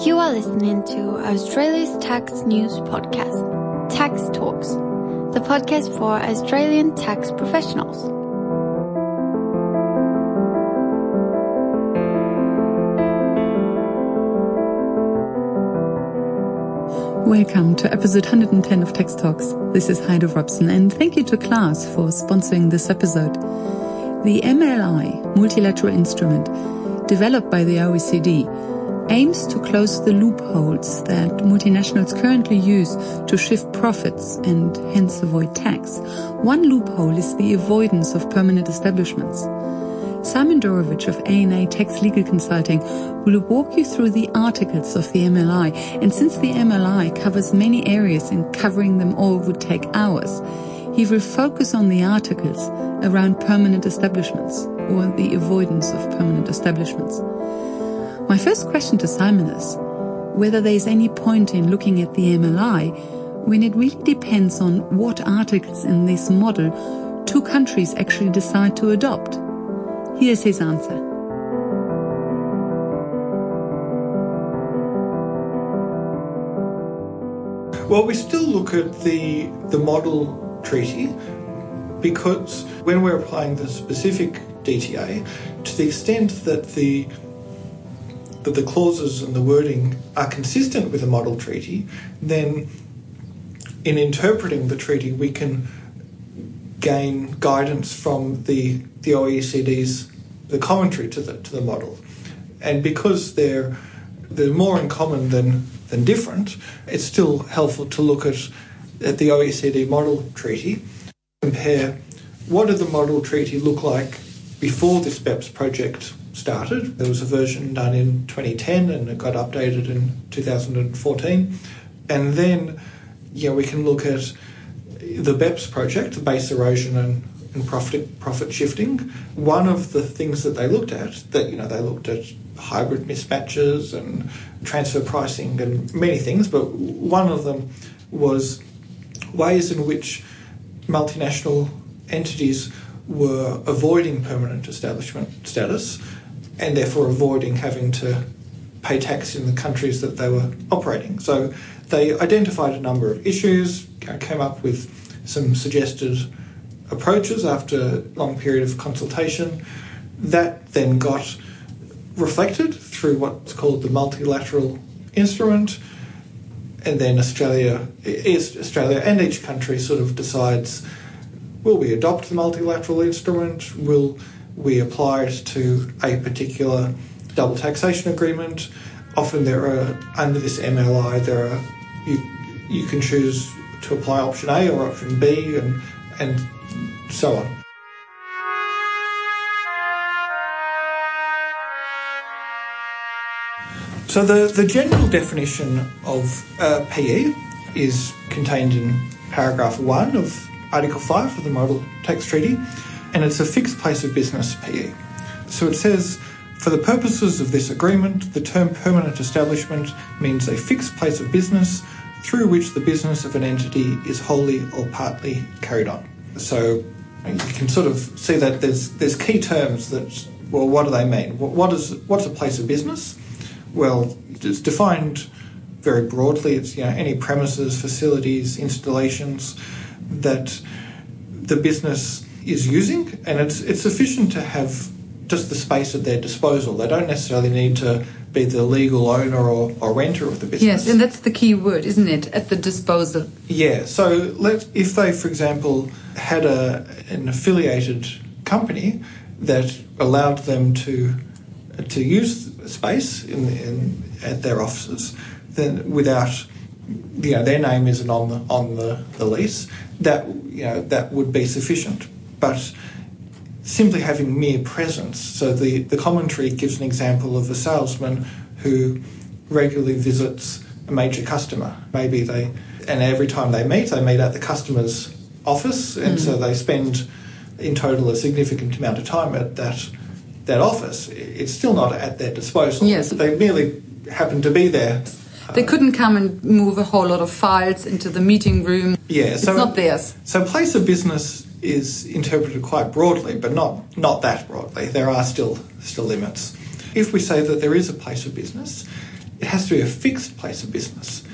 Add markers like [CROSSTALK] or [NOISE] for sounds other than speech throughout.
You are listening to Australia's tax news podcast, Tax Talks, the podcast for Australian tax professionals. Welcome to episode 110 of Tax Talks. This is Heide Robson, and thank you to Class for sponsoring this episode. The MLI, multilateral instrument, developed by the OECD, aims to close the loopholes that multinationals currently use to shift profits and hence avoid tax. One loophole is the avoidance of permanent establishments. Simon Dorevitch of A&A Tax Legal Consulting will walk you through the articles of the MLI. And since the MLI covers many areas and covering them all would take hours, he will focus on the articles around permanent establishments or the avoidance of permanent establishments. My first question to Simon is whether there is any point in looking at the MLI when it really depends on what articles in this model two countries actually decide to adopt. Here's his answer. Well, we still look at the the model treaty because when we're applying the specific DTA, to the extent that the that the clauses and the wording are consistent with the model treaty, then in interpreting the treaty we can gain guidance from the the OECD's the commentary to the to the model, and because they're they're more in common than than different, it's still helpful to look at at the OECD model treaty, compare what did the model treaty look like before this BEPS project started. There was a version done in 2010 and it got updated in 2014, and then yeah we can look at the BEPS project, the base erosion and and profit profit shifting. One of the things that they looked at, that you know, they looked at hybrid mismatches and transfer pricing and many things, but one of them was ways in which multinational entities were avoiding permanent establishment status and therefore avoiding having to pay tax in the countries that they were operating. So they identified a number of issues, came up with some suggested approaches after a long period of consultation. That then got reflected through what's called the multilateral instrument, and then Australia, Australia and each country sort of decides: will we adopt the multilateral instrument? Will we apply it to a particular double taxation agreement? Often there are under this MLI there are you you can choose to apply option A or option B and and so on. So the, the general definition of uh, PE is contained in paragraph 1 of Article 5 of the Model Tax Treaty, and it's a fixed place of business PE. So it says, for the purposes of this agreement, the term permanent establishment means a fixed place of business through which the business of an entity is wholly or partly carried on. So you can sort of see that there's there's key terms that well, what do they mean? What is what's a place of business? Well, it's defined very broadly. It's you know any premises, facilities, installations that the business is using, and it's it's sufficient to have just the space at their disposal. They don't necessarily need to be the legal owner or, or renter of the business. Yes, and that's the key word, isn't it? At the disposal. Yeah. So let if they, for example, had a an affiliated company that allowed them to to use space in, in at their offices, then without you know their name isn't on the on the, the lease, that you know that would be sufficient. But simply having mere presence. So the, the commentary gives an example of a salesman who regularly visits a major customer. Maybe they, and every time they meet, they meet at the customer's office, and mm. so they spend in total a significant amount of time at that that office. It's still not at their disposal. Yes, they merely happen to be there. They couldn't come and move a whole lot of files into the meeting room. Yeah, so it's not theirs. So place of business is interpreted quite broadly, but not not that broadly. There are still still limits. If we say that there is a place of business, it has to be a fixed place of business.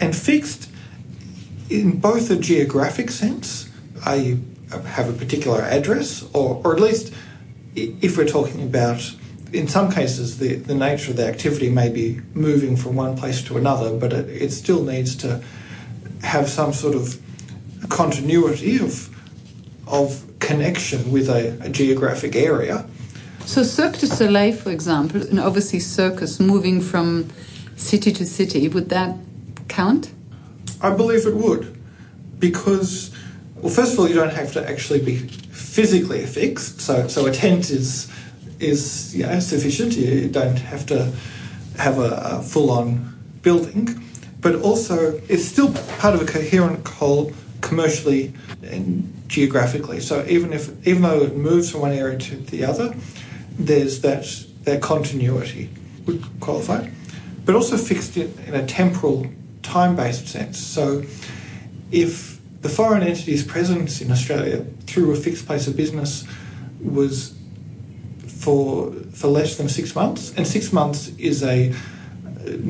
And fixed in both a geographic sense, I have a particular address, or, or at least if we're talking about, in some cases, the, the nature of the activity may be moving from one place to another, but it, it still needs to have some sort of continuity of, of connection with a, a geographic area. So Cirque du Soleil, for example, an overseas circus moving from city to city, would that count? I believe it would, because well, first of all, you don't have to actually be physically fixed, so so a tent is is know, sufficient. You don't have to have a, a full on building, but also it's still part of a coherent whole commercially and geographically. So even if even though it moves from one area to the other, there's that that continuity would qualify, but also fixed in, in a temporal time based sense. So if the foreign entity's presence in Australia through a fixed place of business was for for less than six months, and six months is a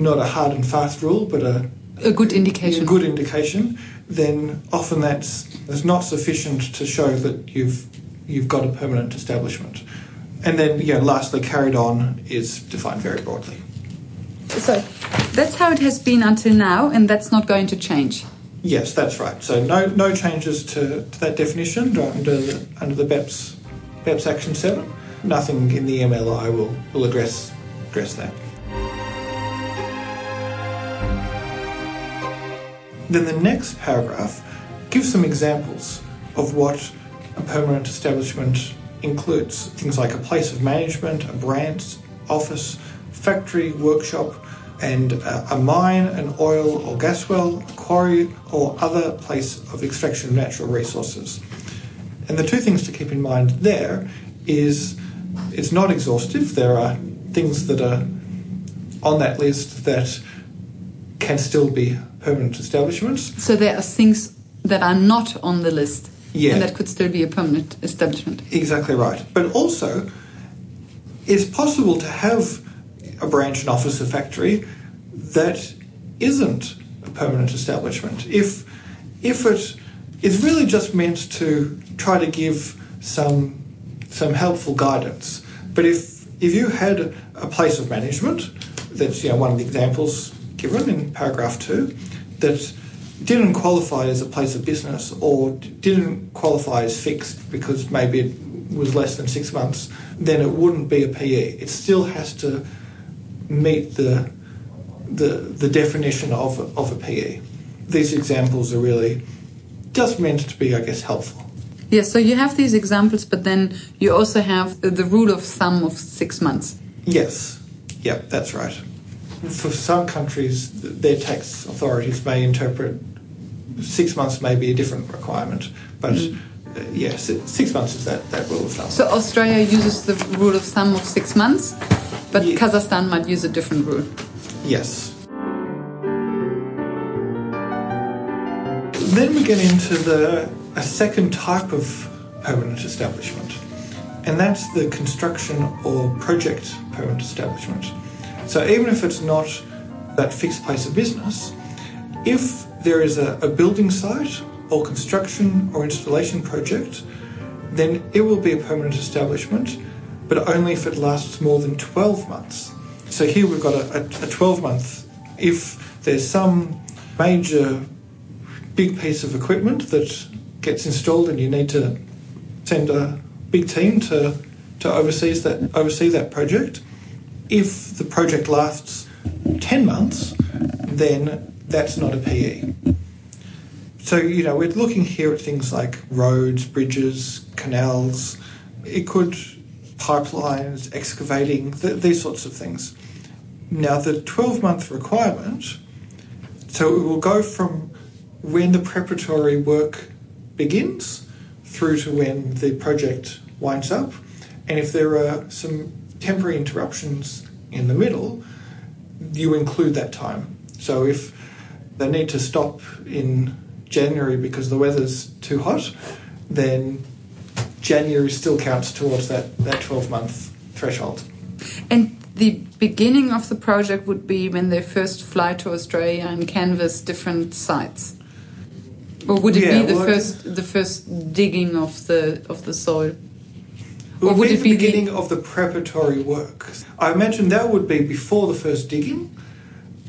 not a hard and fast rule, but a a good indication. A good indication. Then often that's that's not sufficient to show that you've you've got a permanent establishment. And then, you know, lastly, carried on is defined very broadly. So that's how it has been until now, and that's not going to change. Yes, that's right. So no no changes to, to that definition under the, under the BEPS BEPS Action Seven. Nothing in the MLI will will address address that. Then the next paragraph gives some examples of what a permanent establishment includes. Things like a place of management, a branch, office, factory, workshop, and uh, a mine, an oil or gas well, a quarry, or other place of extraction of natural resources. And the two things to keep in mind there is it's not exhaustive. There are things that are on that list that can still be permanent establishments. So there are things that are not on the list. Yeah. And that could still be a permanent establishment. Exactly right. But also, it's possible to have a branch, an office, a factory that isn't a permanent establishment. If if it is really just meant to try to give some some helpful guidance, but if if you had a place of management, that's you know one of the examples given in paragraph two, that didn't qualify as a place of business or didn't qualify as fixed because maybe it was less than six months, then it wouldn't be a PE. It still has to meet the the, the definition of, of a PE. These examples are really just meant to be, I guess, helpful. Yes, so you have these examples, but then you also have the rule of thumb of six months. Yes, yeah, that's right for some countries, their tax authorities may interpret six months may be a different requirement, but mm. uh, yes, six months is that, that rule of thumb. So Australia uses the rule of thumb of six months, but yeah. Kazakhstan might use a different rule. Yes. Then we get into the a second type of permanent establishment, and that's the construction or project permanent establishment. So even if it's not that fixed place of business, if there is a, a building site or construction or installation project, then it will be a permanent establishment, but only if it lasts more than 12 months. So here we've got a, a 12 month. If there's some major big piece of equipment that gets installed and you need to send a big team to, to oversee that oversee that project, if the project lasts 10 months, then that's not a PE. So, you know, we're looking here at things like roads, bridges, canals, it could pipelines, excavating, th- these sorts of things. Now, the 12 month requirement, so it will go from when the preparatory work begins through to when the project winds up. And if there are some temporary interruptions in the middle, you include that time. So if they need to stop in January because the weather's too hot, then January still counts towards that, that 12 month threshold. And the beginning of the project would be when they first fly to Australia and canvass different sites. Or would it Yeah, be the well, first the first digging of the of the soil? It would it the be the- beginning of the preparatory work. I imagine that would be before the first digging.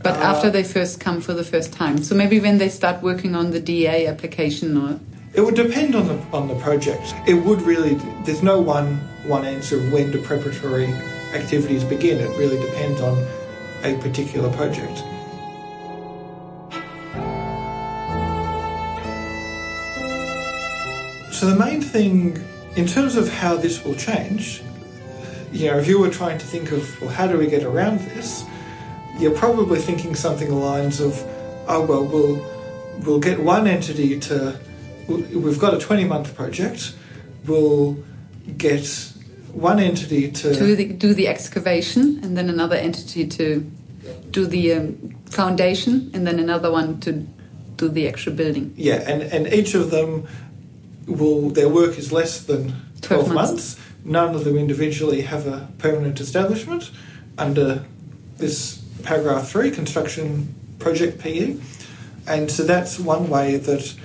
But Uh, after they first come for the first time. So maybe when they start working on the DA application or It would depend on the on the project. It would really. There's no one one answer of when the preparatory activities begin. It really depends on a particular project. So the main thing, in terms of how this will change, you know, if you were trying to think of, well, how do we get around this? You're probably thinking something along the lines of, oh well, we'll we'll get one entity to. We've got a 20 month project. We'll get one entity to. do the, do the excavation and then another entity to do the um, foundation and then another one to do the actual building. Yeah, and, and each of them will their work is less than 12, 12 months. months. None of them individually have a permanent establishment under this paragraph 3 construction project PE. And so that's one way that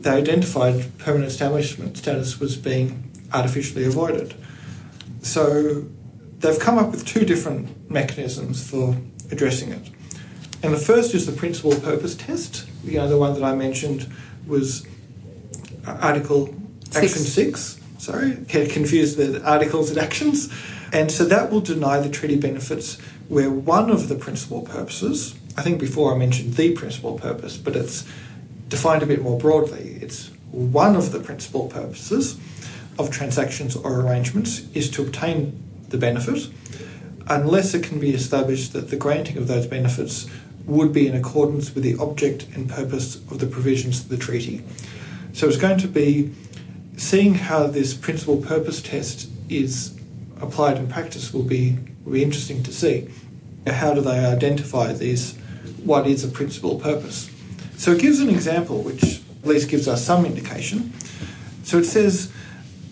they identified permanent establishment status was being artificially avoided. So they've come up with two different mechanisms for addressing it. And the first is the principal purpose test. You know, the one that I mentioned was Article Action 6. Sorry, get confused with articles and actions. And so that will deny the treaty benefits where one of the principal purposes, I think before I mentioned the principal purpose, but it's defined a bit more broadly. It's one of the principal purposes of transactions or arrangements is to obtain the benefit unless it can be established that the granting of those benefits would be in accordance with the object and purpose of the provisions of the treaty. So it's going to be seeing how this principal purpose test is applied in practice will be will be interesting to see. How do they identify these what is a principal purpose? So it gives an example which at least gives us some indication. So it says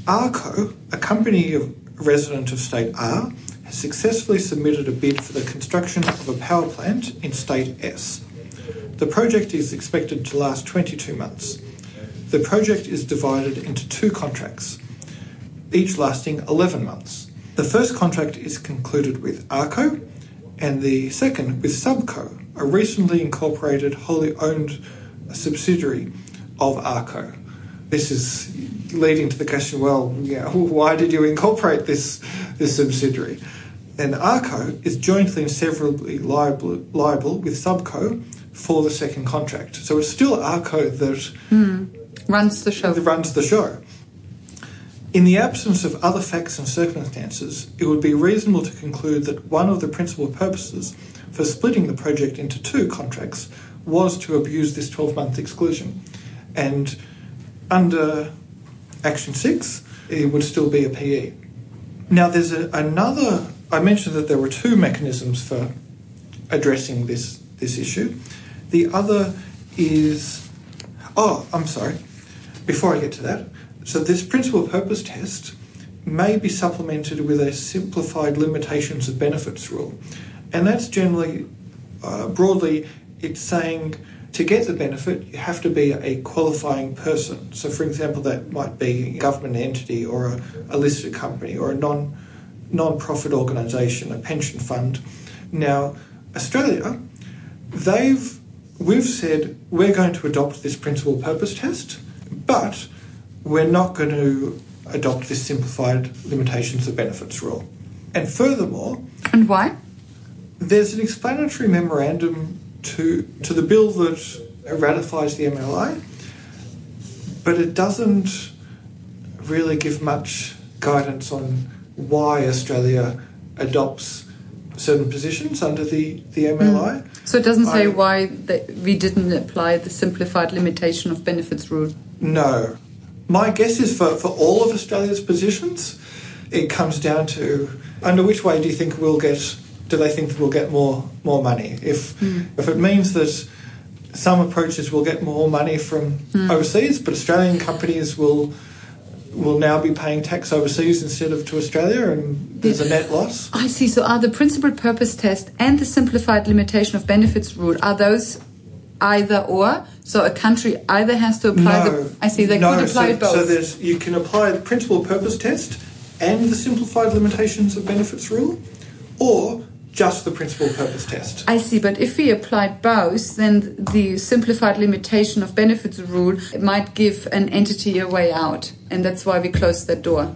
ARCO, a company of resident of state R, has successfully submitted a bid for the construction of a power plant in state S. The project is expected to last 22 months. The project is divided into two contracts, each lasting 11 months. The first contract is concluded with ARCO and the second with Subco, a recently incorporated wholly owned subsidiary of ARCO. This is leading to the question well, yeah, [LAUGHS] why did you incorporate this, this subsidiary? And ARCO is jointly and severally liable, liable with Subco for the second contract. So it's still ARCO that hmm. Runs the show. runs the show. In the absence of other facts and circumstances, it would be reasonable to conclude that one of the principal purposes for splitting the project into two contracts was to abuse this 12 month exclusion. And under Action 6, it would still be a PE. Now, there's a, another, I mentioned that there were two mechanisms for addressing this, this issue. The other is, oh, I'm sorry, before I get to that, so this principal purpose test may be supplemented with a simplified limitations of benefits rule. And that's generally, uh, broadly, it's saying to get the benefit, you have to be a qualifying person. So, for example, that might be a government entity or a, a listed company or a non non-profit organisation, a pension fund. Now, Australia, they've we've said we're going to adopt this principal purpose test, but we're not going to adopt this simplified limitations of benefits rule. And furthermore, And why? there's an explanatory memorandum to to the bill that ratifies the MLI, but it doesn't really give much guidance on why Australia adopts certain positions under the, the MLI. Hmm. So it doesn't say I- why we didn't apply the simplified limitation of benefits rule. No. My guess is for, for all of Australia's positions, it comes down to under which way do you think we'll get do they think that we'll get more more money? If hmm. if it means that some approaches will get more money from hmm. overseas, but Australian companies will will now be paying tax overseas instead of to Australia, and there's a net loss. I see. So are the principal purpose test and the simplified limitation of benefits rule are those either or? So a country either has to apply no, the. I see. They no, could apply so, both. So there's you can apply the principal purpose test and the simplified limitations of benefits rule, or just the principal purpose test. I see, but if we applied both, then the simplified limitation of benefits rule might give an entity a way out, and that's why we closed that door.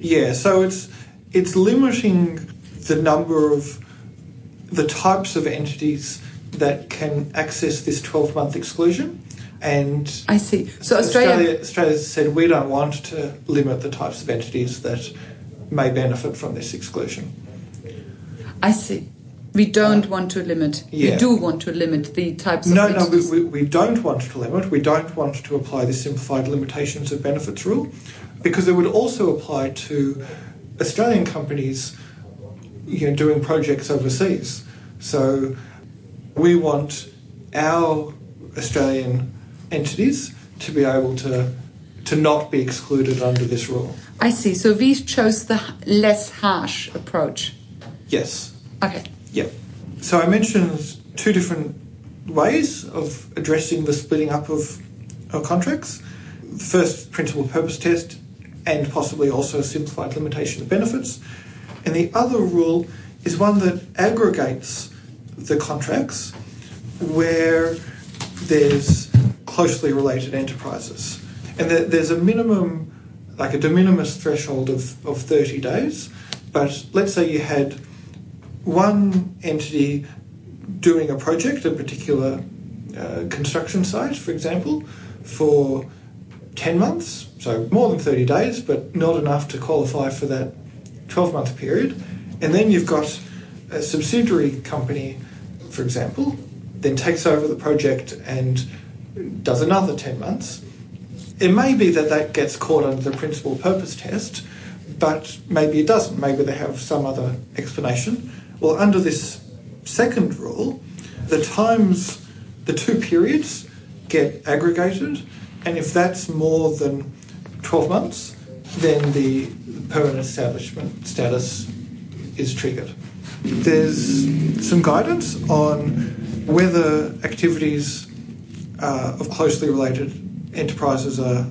Yeah, so it's it's limiting the number of the types of entities that can access this 12 month exclusion. And I see. So Australia, Australia, said we don't want to limit the types of entities that may benefit from this exclusion. I see. We don't uh, want to limit. yeah. We do want to limit the types of No, no, we, we, we don't want to limit. We don't want to apply the simplified limitations of benefits rule because it would also apply to Australian companies you know, doing projects overseas. So we want our Australian entities to be able to to not be excluded under this rule. I see. So we chose the less harsh approach. Yes. Okay. Yeah. So I mentioned two different ways of addressing the splitting up of, of contracts. First principal purpose test and possibly also a simplified limitation of benefits. And the other rule is one that aggregates the contracts where there's closely related enterprises. And there's a minimum, like a de minimis threshold of, of 30 days. But let's say you had one entity doing a project, a particular uh, construction site, for example, for 10 months, so more than 30 days, but not enough to qualify for that 12 month period. And then you've got a subsidiary company, for example, then takes over the project and does another 10 months. It may be that that gets caught under the principal purpose test, but maybe it doesn't. Maybe they have some other explanation. Well, under this second rule, the times, the two periods get aggregated, and if that's more than 12 months, then the permanent establishment status is triggered. There's some guidance on whether activities uh, of closely related enterprises are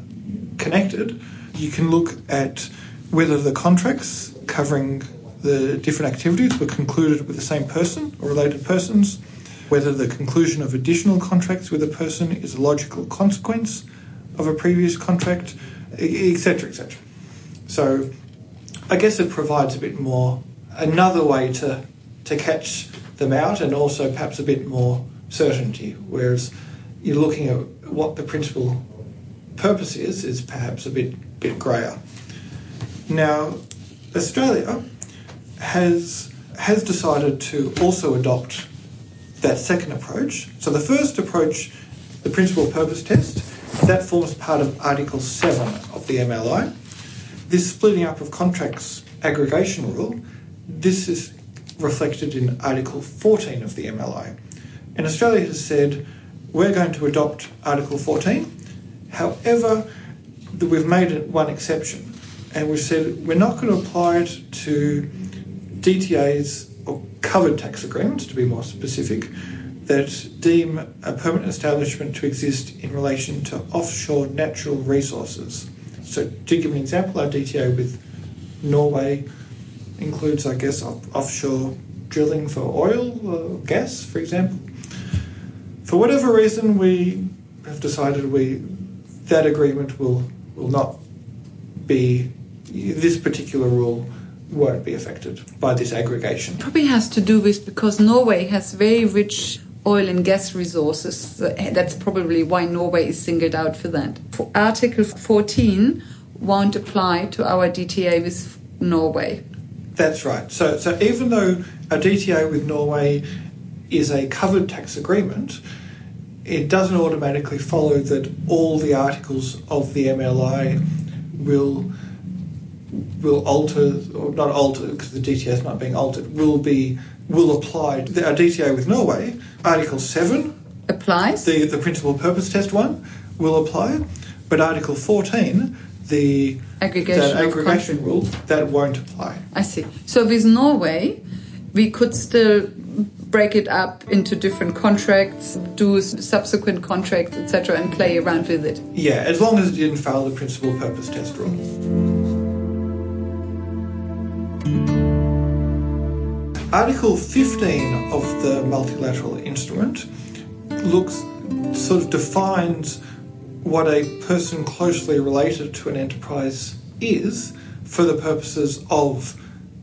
connected. You can look at whether the contracts covering the different activities were concluded with the same person or related persons, whether the conclusion of additional contracts with a person is a logical consequence of a previous contract, etc., etc. So, I guess it provides a bit more, another way to to catch them out, and also perhaps a bit more certainty. Whereas you're looking at what the principal purpose is, is perhaps a bit bit grayer. Now, Australia has has decided to also adopt that second approach. So the first approach, the principal purpose test, that forms part of Article 7 of the MLI. This splitting up of contracts aggregation rule, this is reflected in Article 14 of the MLI. And Australia has said, we're going to adopt Article 14. However, we've made one exception. And we've said we're not going to apply it to DTAs or covered tax agreements, to be more specific, that deem a permanent establishment to exist in relation to offshore natural resources. So, to give an example, our DTA with Norway includes, I guess, off- offshore drilling for oil or gas, for example. For whatever reason, we have decided we that agreement will will not be this particular rule won't be affected by this aggregation. Probably has to do with because Norway has very rich oil and gas resources. Eh, that's probably why Norway is singled out for that. For Article 14 won't apply to our DTA with Norway. That's right. So, so even though a DTA with Norway is a covered tax agreement, it doesn't automatically follow that all the articles of the MLI will will alter or not alter because the DTA is not being altered. Will be will apply. The, a DTA with Norway, Article seven, Applies? the the principal purpose test one, will apply, but Article fourteen, the Aggregation aggregation rule that won't apply. I see. So with Norway, we could still break it up into different contracts, do subsequent contracts, etc., and play around with it. Yeah, as long as it didn't fail the principal purpose test rule. Article 15 of the multilateral instrument looks sort of defines what a person closely related to an enterprise is for the purposes of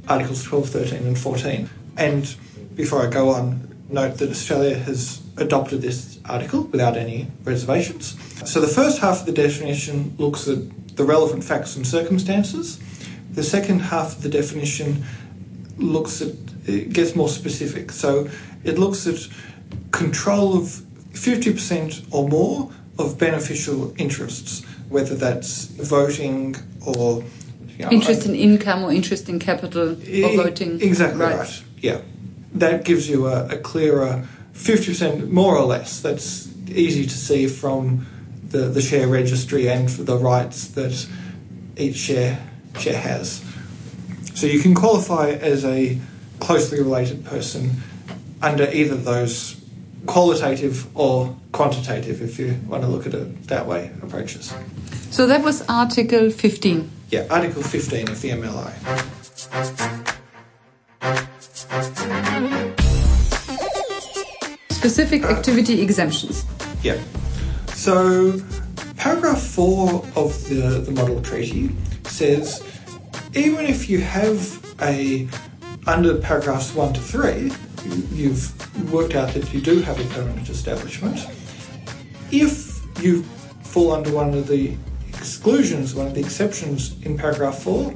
Articles 12, 13, and 14. And before I go on, note that Australia has adopted this article without any reservations. So the first half of the definition looks at the relevant facts and circumstances. The second half of the definition looks at it gets more specific. So it looks at control of 50% or more of beneficial interests, whether that's voting or Interest in income or interest in capital or E- voting. Exactly rights. right. Yeah. That gives you a, a clearer 50% more or less. That's easy to see from the, the share registry and for the rights that each share share has. So you can qualify as a closely related person under either those qualitative or quantitative, if you want to look at it that way, approaches. So that was Article 15. Yeah, Article 15 of the MLI. Specific uh, activity exemptions. Yeah. So, paragraph four of the, the model treaty says even if you have a, under paragraphs one to three, you- you've worked out that you do have a permanent establishment, if you fall under one of the exclusions, one of the exceptions in paragraph four,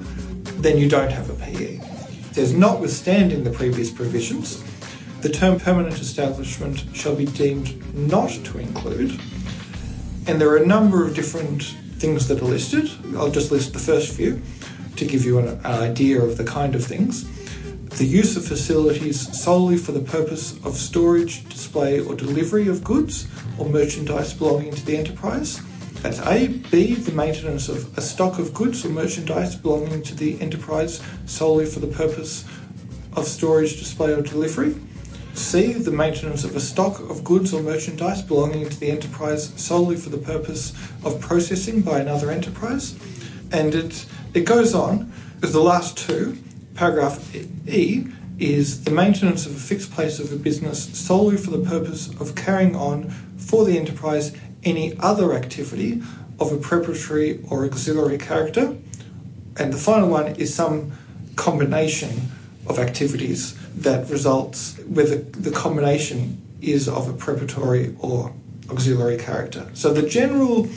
then you don't have a PE. It says, notwithstanding the previous provisions, the term permanent establishment shall be deemed not to include, and there are a number of different things that are listed. I'll just list the first few to give you an, an idea of the kind of things. The use of facilities solely for the purpose of storage, display, or delivery of goods or merchandise belonging to the enterprise. That's A. B. The maintenance of a stock of goods or merchandise belonging to the enterprise solely for the purpose of storage, display, or delivery. C. The maintenance of a stock of goods or merchandise belonging to the enterprise solely for the purpose of processing by another enterprise. And it, it goes on, as the last two, paragraph E is the maintenance of a fixed place of a business solely for the purpose of carrying on for the enterprise any other activity of a preparatory or auxiliary character. And the final one is some combination of activities that results where the, the combination is of a preparatory or auxiliary character. So the general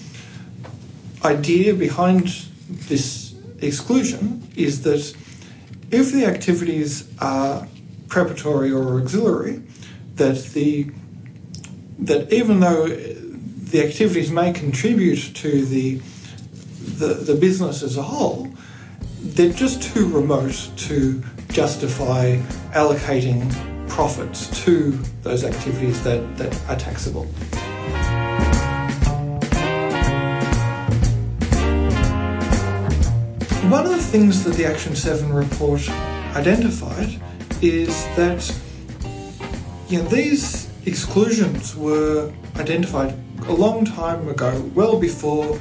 idea behind this exclusion is that if the activities are preparatory or auxiliary, that the that even though the activities may contribute to the the, the business as a whole, they're just too remote to justify allocating profits to those activities that, that are taxable. One of the things that the Action 7 report identified is that you know, these exclusions were identified a long time ago, well before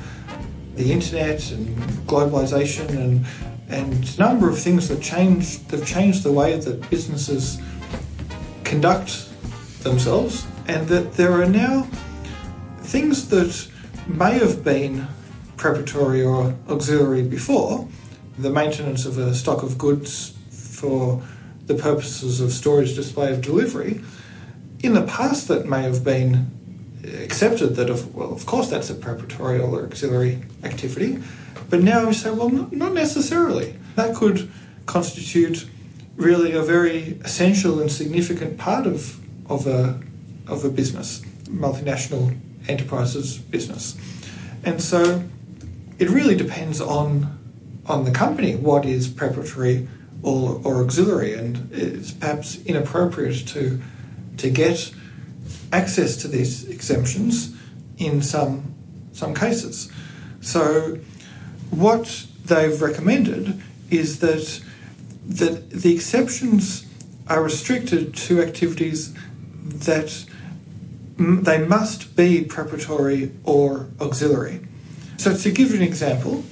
the internet and globalization and and a number of things that changed that changed the way that businesses conduct themselves and that there are now things that may have been preparatory or auxiliary before the maintenance of a stock of goods for the purposes of storage display of delivery. In the past that may have been accepted that of well of course that's a preparatory or auxiliary activity but now we say well not, necessarily. That could constitute really a very essential and significant part of of a of a business multinational enterprises business. And so it really depends on on the company what is preparatory or, or auxiliary and it's perhaps inappropriate to to get access to these exemptions in some some cases. So what they've recommended is that that the exceptions are restricted to activities that they must be preparatory or auxiliary. So, to give you an example,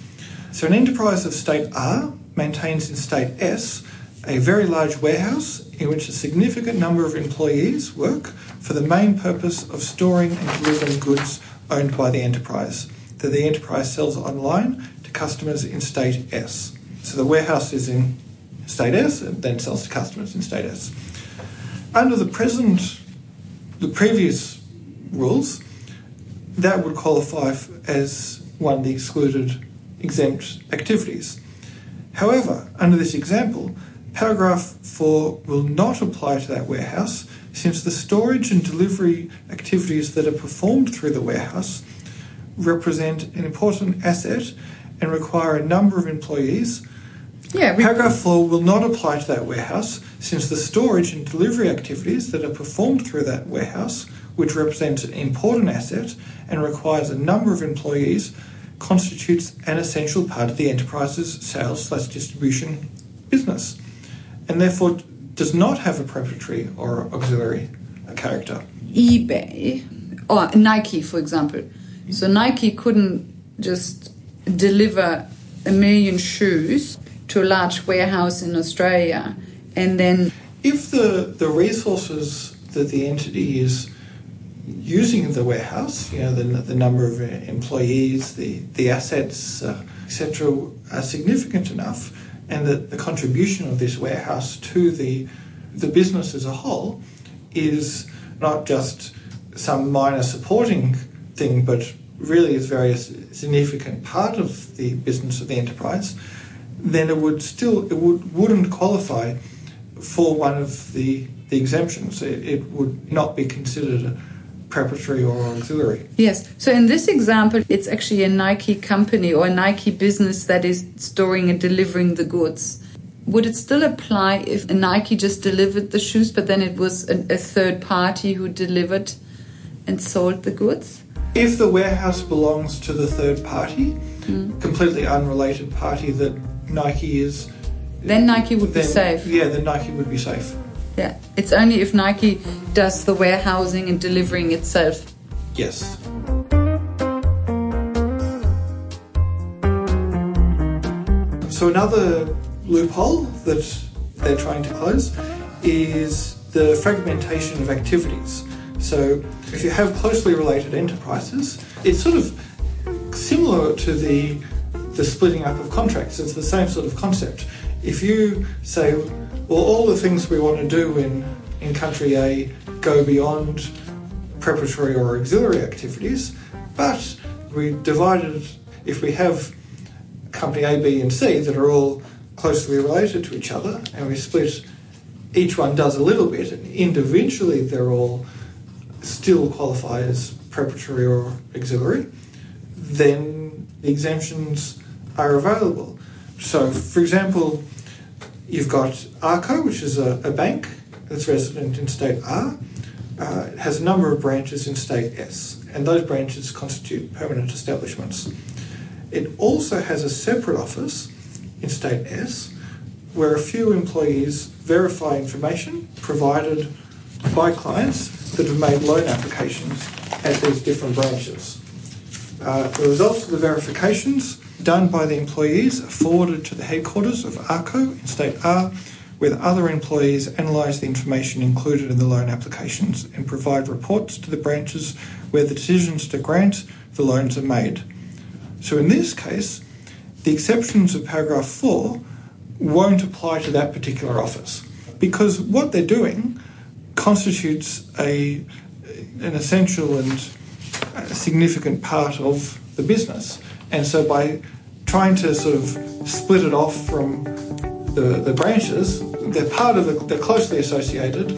so an enterprise of state R maintains in state S a very large warehouse in which a significant number of employees work for the main purpose of storing and delivering goods owned by the enterprise that the enterprise sells online to customers in state S. So the warehouse is in state S and then sells to customers in state S. Under the present, the previous rules, that would qualify as one of the excluded exempt activities. However, under this example, paragraph 4 will not apply to that warehouse since the storage and delivery activities that are performed through the warehouse represent an important asset and require a number of employees. Yeah, we- Paragraph 4 will not apply to that warehouse since the storage and delivery activities that are performed through that warehouse, which represents an important asset and requires a number of employees, constitutes an essential part of the enterprise's sales slash distribution business and therefore does not have a preparatory or auxiliary character. eBay or Nike, for example. So Nike couldn't just deliver a million shoes to a large warehouse in Australia and then If the, the resources that the entity is using in the warehouse, you know, the, the number of employees, the, the assets, uh, etc., are significant enough, and that the contribution of this warehouse to the, the business as a whole is not just some minor supporting thing, but really is very significant part of the business of the enterprise, then it would still it would wouldn't qualify for one of the, the exemptions. It, it would not be considered a preparatory or auxiliary. Yes. So in this example, it's actually a Nike company or a Nike business that is storing and delivering the goods. Would it still apply if Nike just delivered the shoes, but then it was a, a third party who delivered and sold the goods? If the warehouse belongs to the third party, hmm. completely unrelated party that Nike is, Then Nike would be safe. Yeah, then Nike would be safe. Yeah. It's only if Nike does the warehousing and delivering itself. Yes. So another loophole that they're trying to close is the fragmentation of activities. So if you have closely related enterprises, it's sort of similar to the the splitting up of contracts. It's the same sort of concept. If you say, well, all the things we want to do in, in country A go beyond preparatory or auxiliary activities, but we divided, if we have company A, B, and C that are all closely related to each other, and we split, each one does a little bit, and individually they're all still qualify as preparatory or auxiliary, then the exemptions are available. So, for example, you've got ARCO, which is a, a bank that's resident in state R. Uh, it has a number of branches in state S, and those branches constitute permanent establishments. It also has a separate office in state S where a few employees verify information provided by clients that have made loan applications at these different branches. Uh, the results of the verifications done by the employees are forwarded to the headquarters of ARCO in State R, where the other employees analyse the information included in the loan applications and provide reports to the branches where the decisions to grant the loans are made. So in this case, the exceptions of paragraph 4 won't apply to that particular office because what they're doing constitutes a, an essential and significant part of the business. And so by trying to sort of split it off from the, the branches, they're part of it, they're closely associated,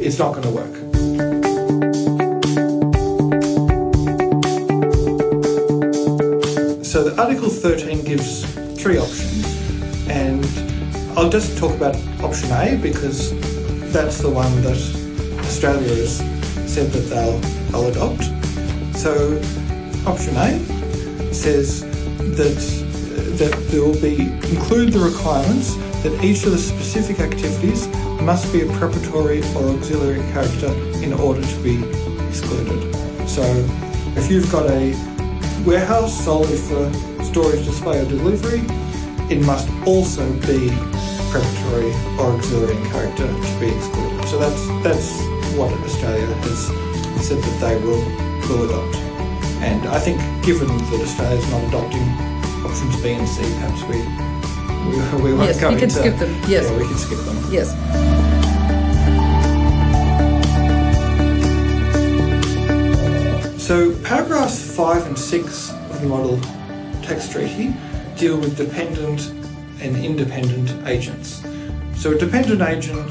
it's not going to work. So the Article 13 gives three options, and I'll just talk about option A because that's the one that Australia has said that they'll, they'll adopt. So option A says that that there will be include the requirements that each of the specific activities must be a preparatory or auxiliary character in order to be excluded. So if you've got a warehouse solely for storage, display or delivery, it must also be preparatory or auxiliary in character to be excluded. So that's that's what Australia has said that they will will adopt. And I think given that Australia is not adopting options B and C, perhaps we we, we won't Yes, go we can skip them. Yes. Yeah, we can skip them. Yes. So, paragraphs 5 and 6 of the Model Tax Treaty deal with dependent and independent agents. So, a dependent agent,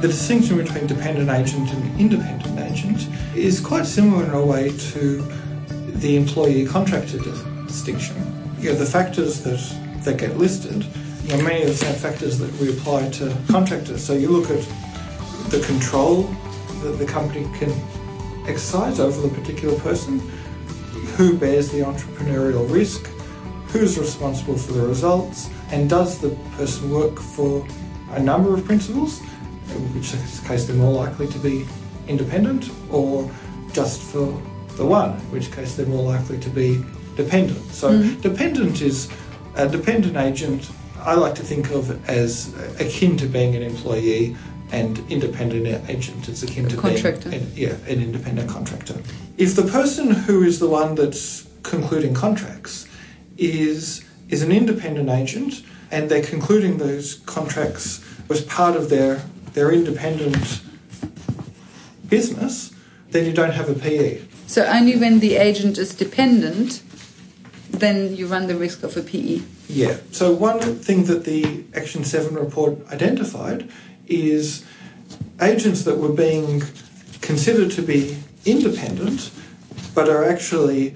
the distinction between dependent agent and independent agent is quite similar in a way to the employee contractor dis- distinction. You know, the factors that, that get listed are many of the factors that we apply to contractors. So, you look at the control that the company can exercise over the particular person, who bears the entrepreneurial risk, who's responsible for the results, and does the person work for a number of principals, in which case they're more likely to be independent, or just for the one, in which case they're more likely to be dependent. So, mm-hmm. dependent is a dependent agent. I like to think of as akin to being an employee, and independent agent is akin to Contractor. being an, yeah, an independent contractor. If the person who is the one that's concluding contracts is is an independent agent and they're concluding those contracts as part of their their independent business, then you don't have a PE. So only when the agent is dependent, then you run the risk of a PE. Yeah. So one thing that the Action 7 report identified is agents that were being considered to be independent but are actually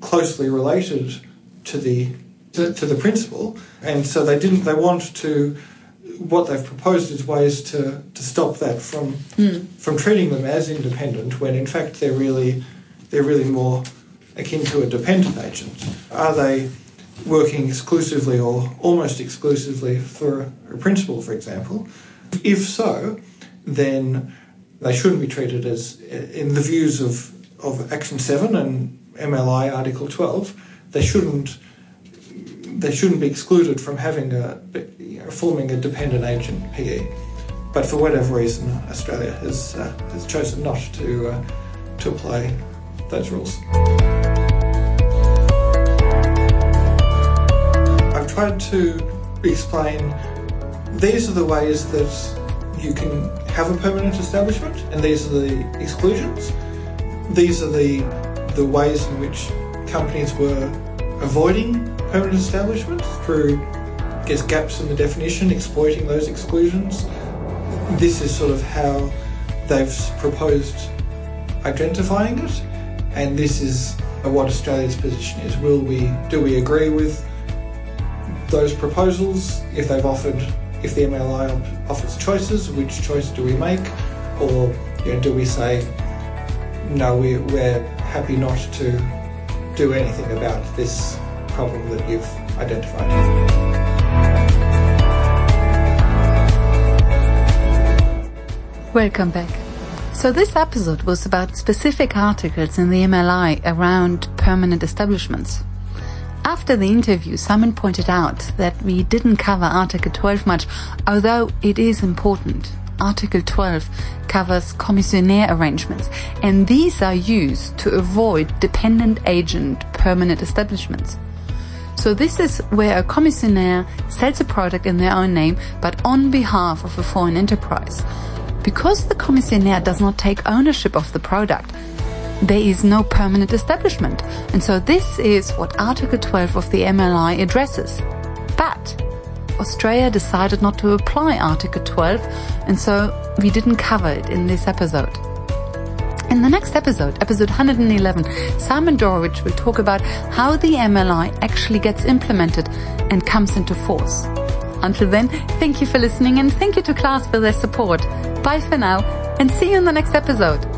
closely related to the to, to the principal and so they didn't they want to what they've proposed is ways to, to stop that from hmm. from treating them as independent when in fact they're really they're really more akin to a dependent agent. Are they working exclusively or almost exclusively for a principal, for example? If so, then they shouldn't be treated as, in the views of, of Action 7 and MLI Article 12, they shouldn't they shouldn't be excluded from having a you know, forming a dependent agent PE. But for whatever reason, Australia has uh, has chosen not to uh, to apply those rules. I've tried to explain these are the ways that you can have a permanent establishment, and these are the exclusions. These are the the ways in which companies were avoiding permanent establishment through, I guess, gaps in the definition, exploiting those exclusions. This is sort of how they've proposed identifying it, and this is what Australia's position is. Will we do we agree with those proposals if they've offered if the MLI offers choices, which choice do we make, or you know, do we say no, we, we're happy not to do anything about this problem that you've identified? Welcome back. So this episode was about specific articles in the MLI around permanent establishments. After the interview, Simon pointed out that we didn't cover Article 12 much, although it is important. Article 12 covers commissionaire arrangements, and these are used to avoid dependent agent permanent establishments. So this is where a commissionaire sells a product in their own name, but on behalf of a foreign enterprise. Because the commissionaire does not take ownership of the product, there is no permanent establishment. And so this is what Article 12 of the MLI addresses. But Australia decided not to apply Article 12, and so we didn't cover it in this episode. In the next episode, episode 111, Simon Dorevitch will talk about how the MLI actually gets implemented and comes into force. Until then, thank you for listening and thank you to class for their support. Bye for now and see you in the next episode.